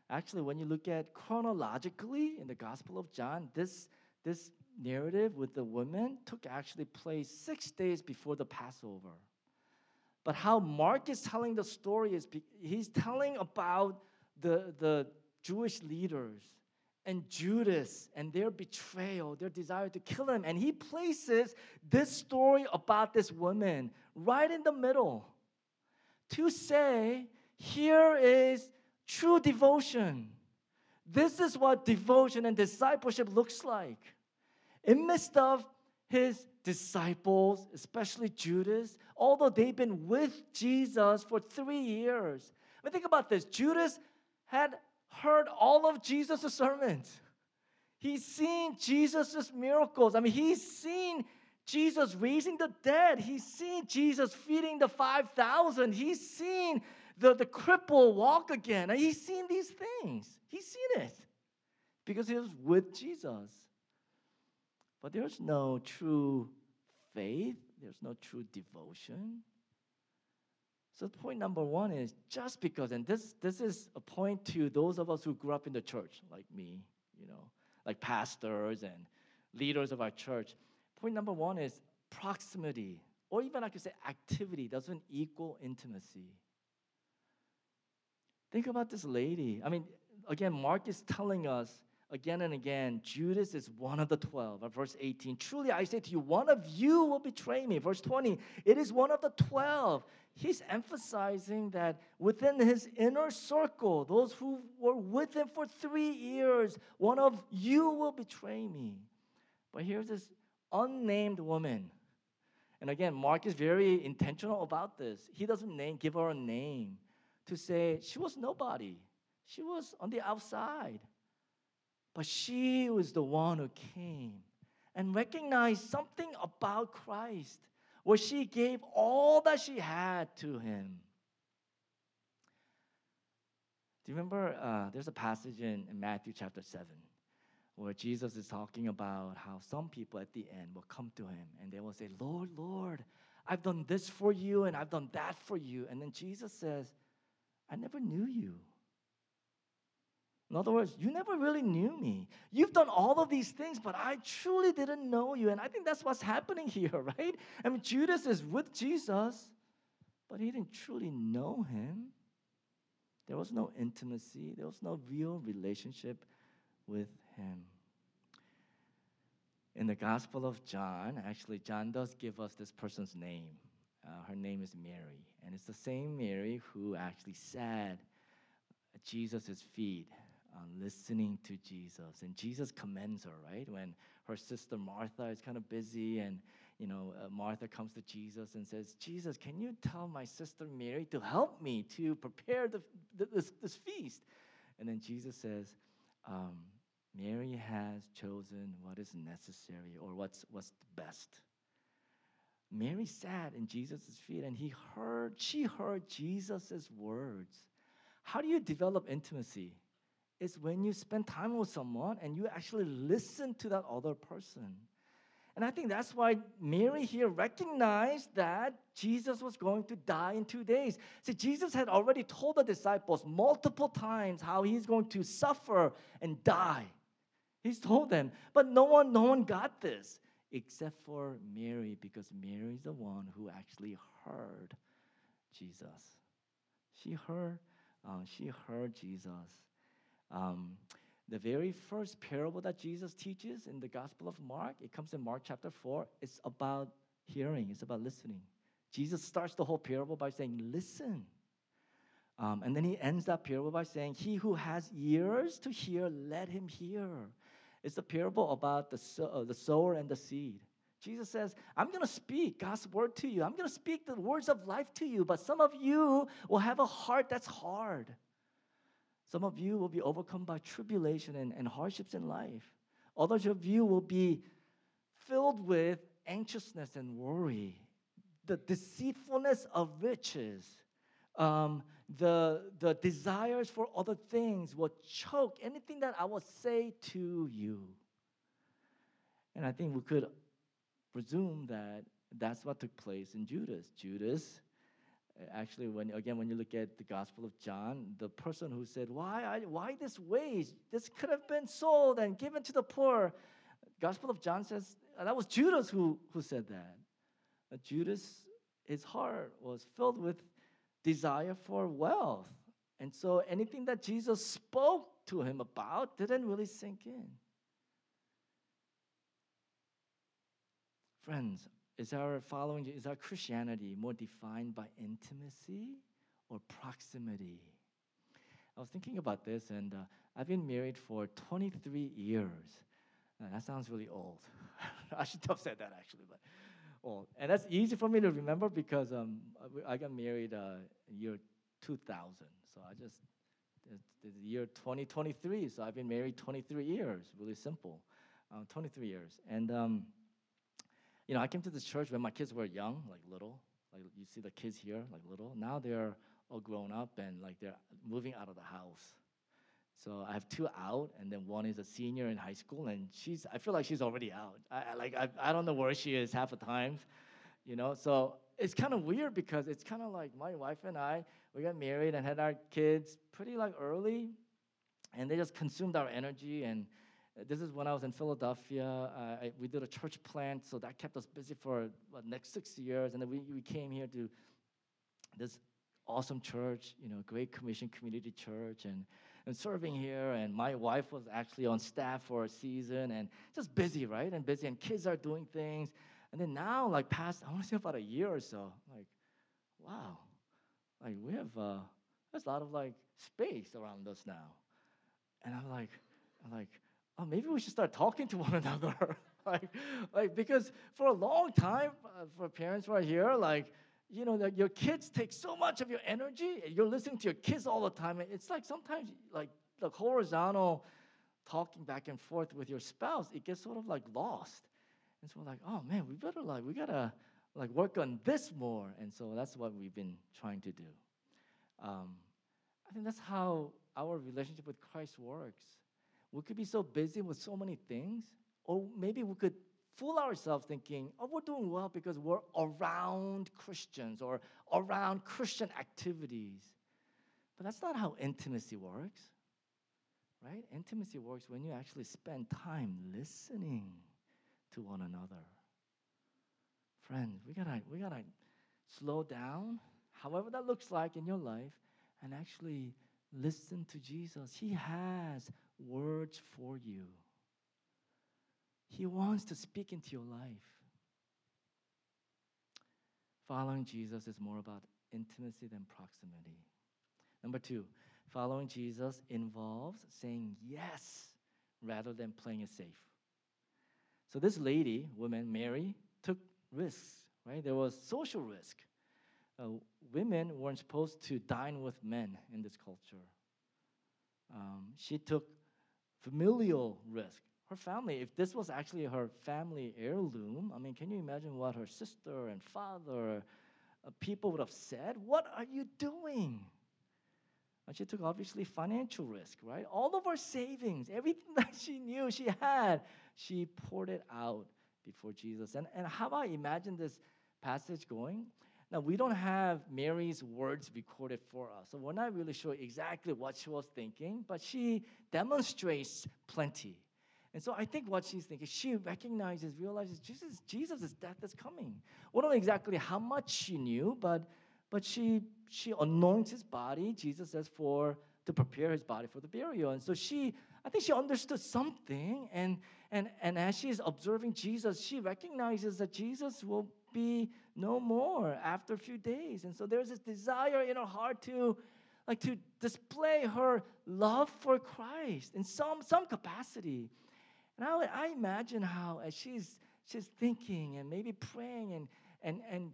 Actually, when you look at chronologically in the Gospel of John, this, this narrative with the women took actually place six days before the Passover. But how Mark is telling the story is he's telling about the, the Jewish leaders and Judas and their betrayal, their desire to kill him. And he places this story about this woman right in the middle to say, here is true devotion. This is what devotion and discipleship looks like. In midst of his disciples, especially Judas, although they've been with Jesus for three years. I mean, think about this Judas had heard all of Jesus' sermons. He's seen Jesus' miracles. I mean, he's seen Jesus raising the dead. He's seen Jesus feeding the 5,000. He's seen the, the cripple walk again. He's seen these things. He's seen it because he was with Jesus. But there's no true faith, there's no true devotion. So point number one is just because, and this this is a point to those of us who grew up in the church, like me, you know, like pastors and leaders of our church. Point number one is proximity, or even I could say activity doesn't equal intimacy. Think about this lady. I mean, again, Mark is telling us again and again, Judas is one of the 12. verse 18, truly I say to you, one of you will betray me. Verse 20, it is one of the 12. He's emphasizing that within his inner circle, those who were with him for three years, one of you will betray me. But here's this unnamed woman. And again, Mark is very intentional about this. He doesn't name, give her a name to say she was nobody. She was on the outside. But she was the one who came and recognized something about Christ, where she gave all that she had to him. Do you remember? Uh, there's a passage in, in Matthew chapter 7 where Jesus is talking about how some people at the end will come to him and they will say, Lord, Lord, I've done this for you and I've done that for you. And then Jesus says, I never knew you. In other words, you never really knew me. You've done all of these things, but I truly didn't know you. And I think that's what's happening here, right? I mean, Judas is with Jesus, but he didn't truly know him. There was no intimacy, there was no real relationship with him. In the Gospel of John, actually, John does give us this person's name. Uh, her name is Mary. And it's the same Mary who actually sat at Jesus' feet uh, listening to Jesus. And Jesus commends her, right? When her sister Martha is kind of busy and you know, uh, Martha comes to Jesus and says, Jesus, can you tell my sister Mary to help me to prepare the, the this, this, feast? And then Jesus says, um, Mary has chosen what is necessary or what's, what's the best. Mary sat in Jesus' feet and he heard, she heard Jesus' words. How do you develop intimacy? It's when you spend time with someone and you actually listen to that other person. And I think that's why Mary here recognized that Jesus was going to die in two days. See, Jesus had already told the disciples multiple times how he's going to suffer and die. He's told them, but no one, no one got this except for Mary, because Mary is the one who actually heard Jesus. She heard, uh, she heard Jesus. Um, the very first parable that Jesus teaches in the Gospel of Mark, it comes in Mark chapter 4. It's about hearing, it's about listening. Jesus starts the whole parable by saying, Listen. Um, and then he ends that parable by saying, He who has ears to hear, let him hear. It's a parable about the, sow, uh, the sower and the seed. Jesus says, I'm going to speak God's word to you. I'm going to speak the words of life to you, but some of you will have a heart that's hard. Some of you will be overcome by tribulation and, and hardships in life. Others of you will be filled with anxiousness and worry, the deceitfulness of riches, um, the, the desires for other things will choke anything that I will say to you. And I think we could presume that that's what took place in Judas. Judas, actually, when again, when you look at the Gospel of John, the person who said, "Why, why this waste? This could have been sold and given to the poor." Gospel of John says uh, that was Judas who who said that. Judas, his heart was filled with desire for wealth. And so anything that Jesus spoke to him about didn't really sink in. Friends, is our following, is our Christianity more defined by intimacy or proximity? I was thinking about this, and uh, I've been married for 23 years. Uh, that sounds really old. I should have said that actually, but old. And that's easy for me to remember because um, I got married uh, year 2000. So I just, the year 2023. So I've been married 23 years. Really simple. Um, 23 years. And, um, you know, I came to this church when my kids were young, like little. Like you see the kids here, like little. Now they're all grown up and like they're moving out of the house. So I have two out, and then one is a senior in high school, and she's. I feel like she's already out. I, I like I, I don't know where she is half the times, you know. So it's kind of weird because it's kind of like my wife and I we got married and had our kids pretty like early, and they just consumed our energy. And this is when I was in Philadelphia. Uh, I, we did a church plant, so that kept us busy for the next six years, and then we we came here to this awesome church, you know, Great Commission Community Church, and, and serving here. And my wife was actually on staff for a season, and just busy, right? And busy, and kids are doing things. And then now, like past, I want to say about a year or so, like, wow, like we have uh, there's a lot of like space around us now. And I'm like, I'm like, oh, maybe we should start talking to one another. like, like because for a long time, uh, for parents right here, like you know, that your kids take so much of your energy. You're listening to your kids all the time. It's like sometimes like the horizontal talking back and forth with your spouse, it gets sort of like lost. And so we're like, oh man, we better like we gotta like work on this more. And so that's what we've been trying to do. Um, I think that's how our relationship with Christ works. We could be so busy with so many things, or maybe we could fool ourselves thinking, oh, we're doing well because we're around Christians or around Christian activities. But that's not how intimacy works, right? Intimacy works when you actually spend time listening to one another. Friends, we gotta, we gotta slow down, however that looks like in your life, and actually listen to Jesus. He has words for you. He wants to speak into your life. Following Jesus is more about intimacy than proximity. Number two, following Jesus involves saying yes rather than playing it safe. So this lady, woman, Mary, took risks, right? There was social risk. Uh, women weren't supposed to dine with men in this culture. Um, she took familial risk her family, if this was actually her family heirloom, I mean, can you imagine what her sister and father, uh, people would have said? What are you doing? And she took obviously financial risk, right? All of her savings, everything that she knew she had, she poured it out before Jesus. And, and how I imagine this passage going? Now, we don't have Mary's words recorded for us, so we're not really sure exactly what she was thinking, but she demonstrates plenty. And so I think what she's thinking, she recognizes, realizes Jesus, Jesus' death is coming. We don't know exactly how much she knew, but but she she anoints his body, Jesus says, for to prepare his body for the burial. And so she, I think she understood something, and and and as she's observing Jesus, she recognizes that Jesus will be no more after a few days. And so there's this desire in her heart to like to display her love for Christ in some some capacity. And I, I imagine how as she's she's thinking and maybe praying and and and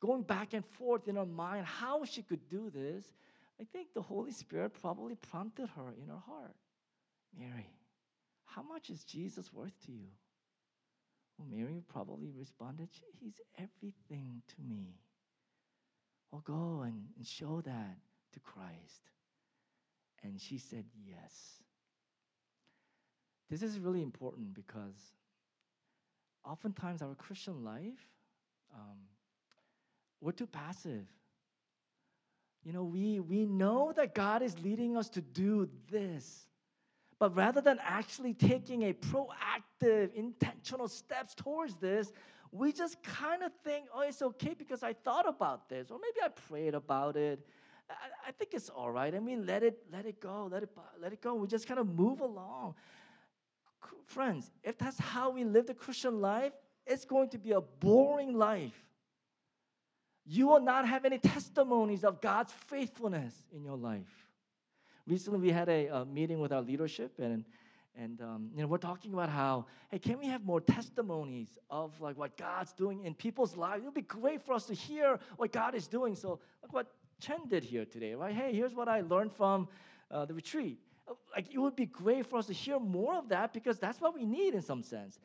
going back and forth in her mind how she could do this, I think the Holy Spirit probably prompted her in her heart. Mary, how much is Jesus worth to you? Mary probably responded, He's everything to me. Well, go and, and show that to Christ. And she said, Yes. This is really important because oftentimes our Christian life, um, we're too passive. You know, we, we know that God is leading us to do this, but rather than actually taking a proactive, intentional steps towards this, we just kind of think, oh, it's okay because I thought about this, or maybe I prayed about it, I, I think it's all right. I mean, let it let it go, let it let it go. We just kind of move along. Friends, if that's how we live the Christian life, it's going to be a boring life. You will not have any testimonies of God's faithfulness in your life. Recently, we had a, a meeting with our leadership, and and um, you know we're talking about how hey, can we have more testimonies of like what God's doing in people's lives? It would be great for us to hear what God is doing. So look what Chen did here today, right? Hey, here's what I learned from uh, the retreat. Uh, Like it would be great for us to hear more of that because that's what we need in some sense.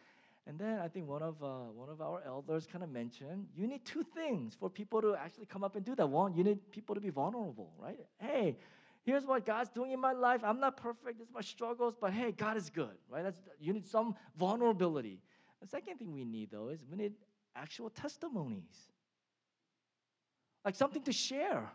And then I think one of uh, one of our elders kind of mentioned you need two things for people to actually come up and do that. One, you need people to be vulnerable, right? Hey, here's what God's doing in my life. I'm not perfect. This is my struggles, but hey, God is good, right? That's you need some vulnerability. The second thing we need though is we need actual testimonies, like something to share.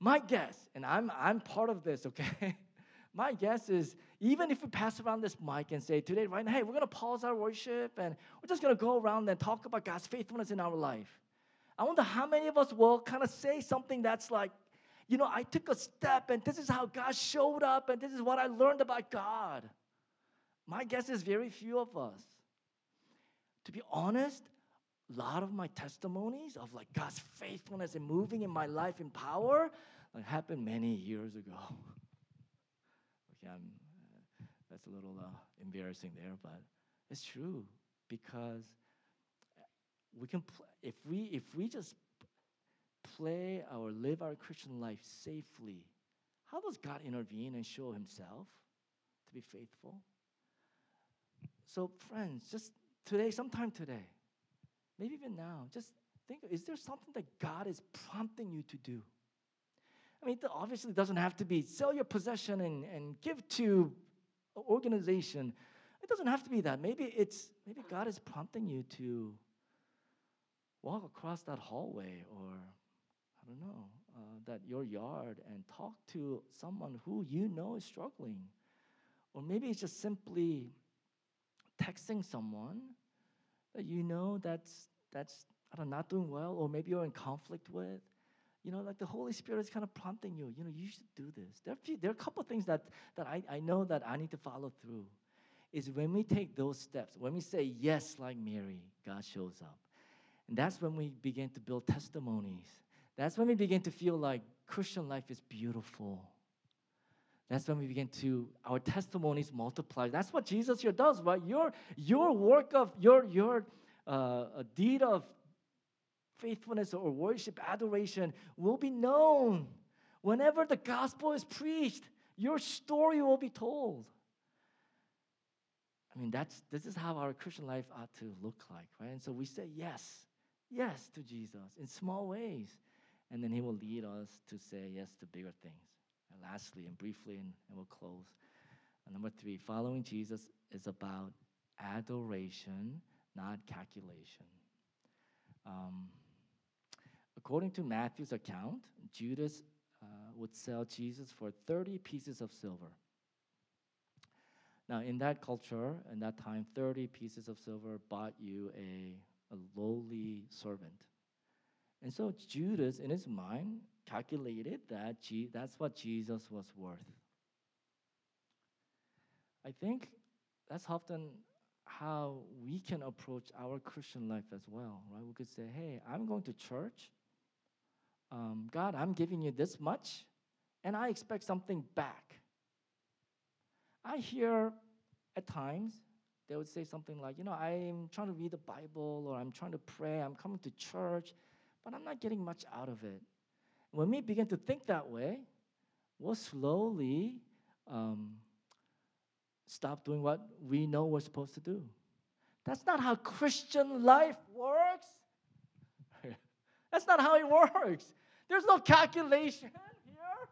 My guess, and I'm I'm part of this, okay. My guess is even if we pass around this mic and say today, right now, hey, we're gonna pause our worship and we're just gonna go around and talk about God's faithfulness in our life. I wonder how many of us will kind of say something that's like, you know, I took a step and this is how God showed up and this is what I learned about God. My guess is very few of us. To be honest, a lot of my testimonies of like God's faithfulness and moving in my life in power like, happened many years ago. okay, I'm, uh, that's a little uh, embarrassing there, but it's true because we can pl- if we if we just play or live our Christian life safely, how does God intervene and show Himself to be faithful? So, friends, just today, sometime today, maybe even now, just think: Is there something that God is prompting you to do? I mean, obviously it obviously doesn't have to be sell your possession and, and give to an organization. It doesn't have to be that. Maybe it's maybe God is prompting you to walk across that hallway or don't know, uh, that your yard and talk to someone who you know is struggling. Or maybe it's just simply texting someone that you know that's that's I don't know, not doing well, or maybe you're in conflict with. You know, like the Holy Spirit is kind of prompting you. You know, you should do this. There are, few, there are a couple things that that I, I know that I need to follow through. Is when we take those steps, when we say yes, like Mary, God shows up. And that's when we begin to build testimonies. That's when we begin to feel like Christian life is beautiful. That's when we begin to our testimonies multiply. That's what Jesus here does, right? Your your work of your your uh, deed of faithfulness or worship, adoration will be known. Whenever the gospel is preached, your story will be told. I mean, that's this is how our Christian life ought to look like, right? And so we say yes, yes to Jesus in small ways, and then He will lead us to say yes to bigger things. And lastly, and briefly, and, and we'll close. Uh, number three, following Jesus is about adoration, not calculation. Um, according to Matthew's account, Judas uh, would sell Jesus for 30 pieces of silver. Now, in that culture, in that time, 30 pieces of silver bought you a, a lowly servant. And so Judas, in his mind, calculated that Je- that's what Jesus was worth. I think that's often how we can approach our Christian life as well, right? We could say, hey, I'm going to church. Um, God, I'm giving you this much, and I expect something back. I hear at times they would say something like, you know, I'm trying to read the Bible or I'm trying to pray, I'm coming to church, but I'm not getting much out of it. When we begin to think that way, we'll slowly um, stop doing what we know we're supposed to do. That's not how Christian life works. That's not how it works. There's no calculation here.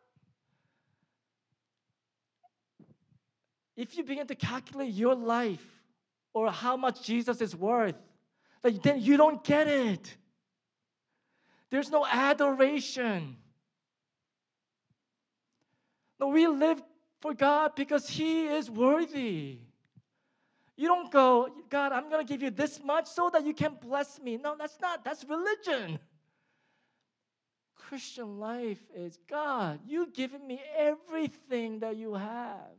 If you begin to calculate your life or how much Jesus is worth, then you don't get it. There's no adoration. No, we live for God because He is worthy. You don't go, God, I'm going to give you this much so that you can bless me. No, that's not. That's religion. Christian life is God, you've given me everything that you have.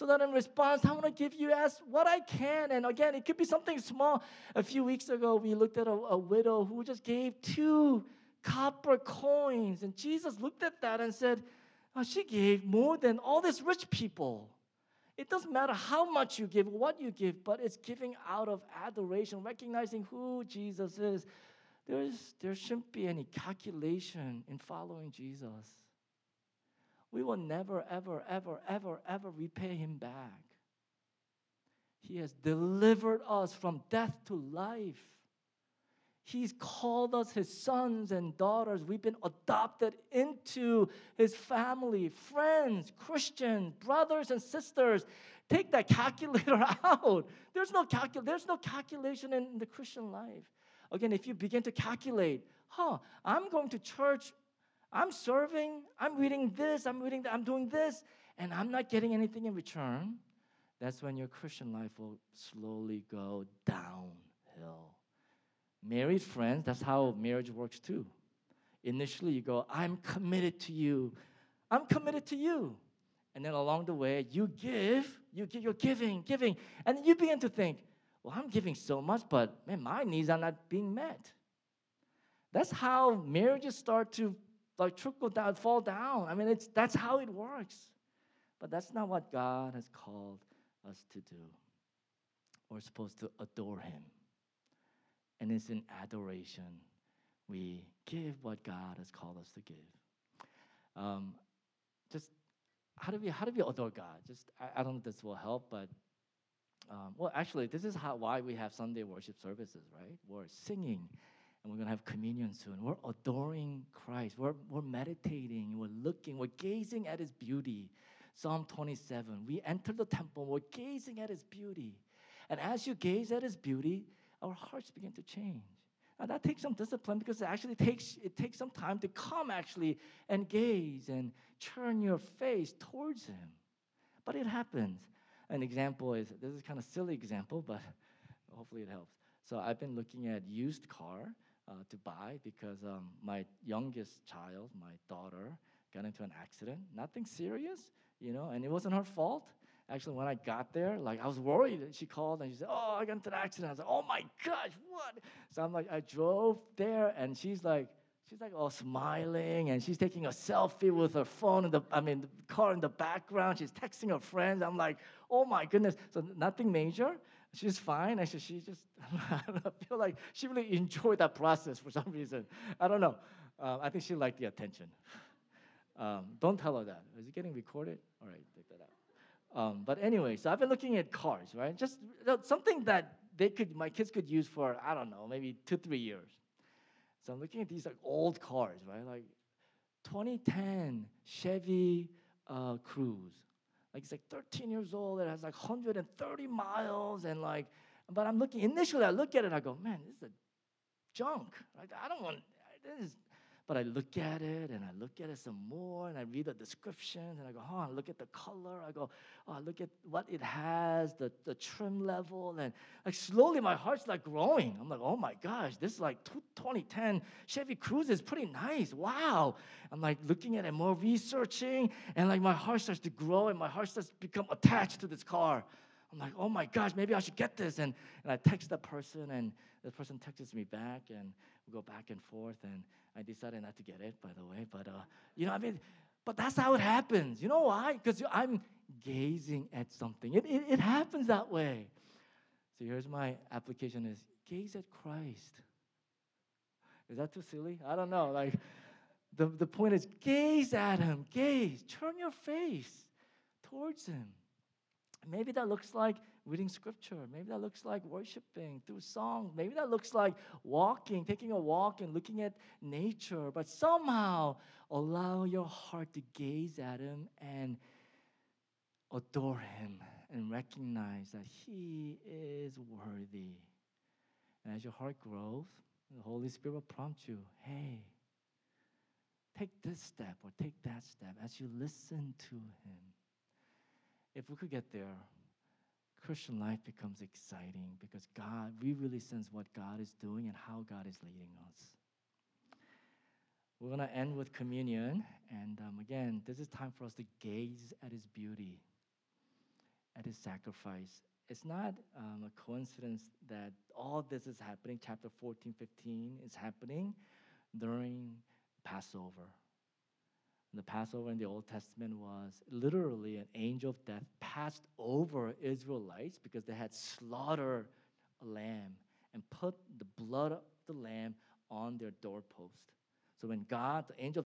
So that in response, I want to give you as what I can. And again, it could be something small. A few weeks ago, we looked at a, a widow who just gave two copper coins. And Jesus looked at that and said, oh, She gave more than all these rich people. It doesn't matter how much you give, what you give, but it's giving out of adoration, recognizing who Jesus is. There's, there shouldn't be any calculation in following Jesus. We will never, ever, ever, ever, ever repay him back. He has delivered us from death to life. He's called us his sons and daughters. We've been adopted into his family, friends, Christians, brothers and sisters. Take that calculator out. There's no calcul- there's no calculation in the Christian life. Again, if you begin to calculate, huh, I'm going to church, I'm serving, I'm reading this, I'm reading that, I'm doing this, and I'm not getting anything in return, that's when your Christian life will slowly go downhill. Married friends, that's how marriage works too. Initially, you go, I'm committed to you. I'm committed to you. And then along the way, you give, you give, you're giving, giving. And you begin to think, well, I'm giving so much, but man, my needs are not being met. That's how marriages start to like trickle down, fall down. I mean, it's that's how it works. But that's not what God has called us to do. We're supposed to adore Him. And it's in adoration we give what God has called us to give. Um, just how do we how do we adore God? Just I, I don't know if this will help, but um, well, actually, this is how why we have Sunday worship services, right? We're singing, and we're gonna have communion soon. We're adoring Christ. We're we're meditating. We're looking. We're gazing at His beauty. Psalm 27. We enter the temple. We're gazing at His beauty, and as you gaze at His beauty, our hearts begin to change. Now that takes some discipline because it actually takes it takes some time to come actually and gaze and turn your face towards Him. But it happens. An example is this is kind of silly example, but hopefully it helps. So I've been looking at used car uh, to buy because um, my youngest child, my daughter, got into an accident. Nothing serious, you know, and it wasn't her fault. Actually, when I got there, like I was worried. She called and she said, "Oh, I got into an accident." I was like, "Oh my gosh, what?" So I'm like, I drove there, and she's like, she's like all smiling, and she's taking a selfie with her phone in the, I mean, the car in the background. She's texting her friends. I'm like, "Oh my goodness!" So nothing major. She's fine. Actually, she just, I feel like she really enjoyed that process for some reason. I don't know. Uh, I think she liked the attention. Um, don't tell her that. Is it getting recorded? All right, take that out. Um, but anyway, so I've been looking at cars, right? Just something that they could, my kids could use for I don't know, maybe two, three years. So I'm looking at these like old cars, right? Like 2010 Chevy uh, Cruze. Like it's like 13 years old. It has like 130 miles, and like, but I'm looking initially. I look at it, I go, man, this is a junk. Like I don't want this. Is, but I look at it and I look at it some more and I read the descriptions and I go, oh, I look at the color. I go, oh, I look at what it has, the, the trim level. And like slowly my heart's like growing. I'm like, oh my gosh, this is like 2010 Chevy Cruze is pretty nice. Wow. I'm like looking at it more, researching, and like my heart starts to grow and my heart starts to become attached to this car. I'm like, oh my gosh, maybe I should get this. And, and I text that person, and the person texts me back, and we go back and forth. And I decided not to get it, by the way. But, uh, you know, I mean, but that's how it happens. You know why? Because I'm gazing at something. It, it, it happens that way. So here's my application is gaze at Christ. Is that too silly? I don't know. Like, the, the point is gaze at him, gaze, turn your face towards him. Maybe that looks like reading scripture. Maybe that looks like worshiping through song. Maybe that looks like walking, taking a walk and looking at nature. But somehow allow your heart to gaze at Him and adore Him and recognize that He is worthy. And as your heart grows, the Holy Spirit will prompt you hey, take this step or take that step as you listen to Him if we could get there, Christian life becomes exciting because God, we really sense what God is doing and how God is leading us. We're going to end with communion. And um, again, this is time for us to gaze at his beauty, at his sacrifice. It's not um, a coincidence that all this is happening, chapter 14, 15 is happening during Passover. The Passover in the Old Testament was literally an angel of death passed over Israelites because they had slaughtered a lamb and put the blood of the lamb on their doorpost. So when God, the angel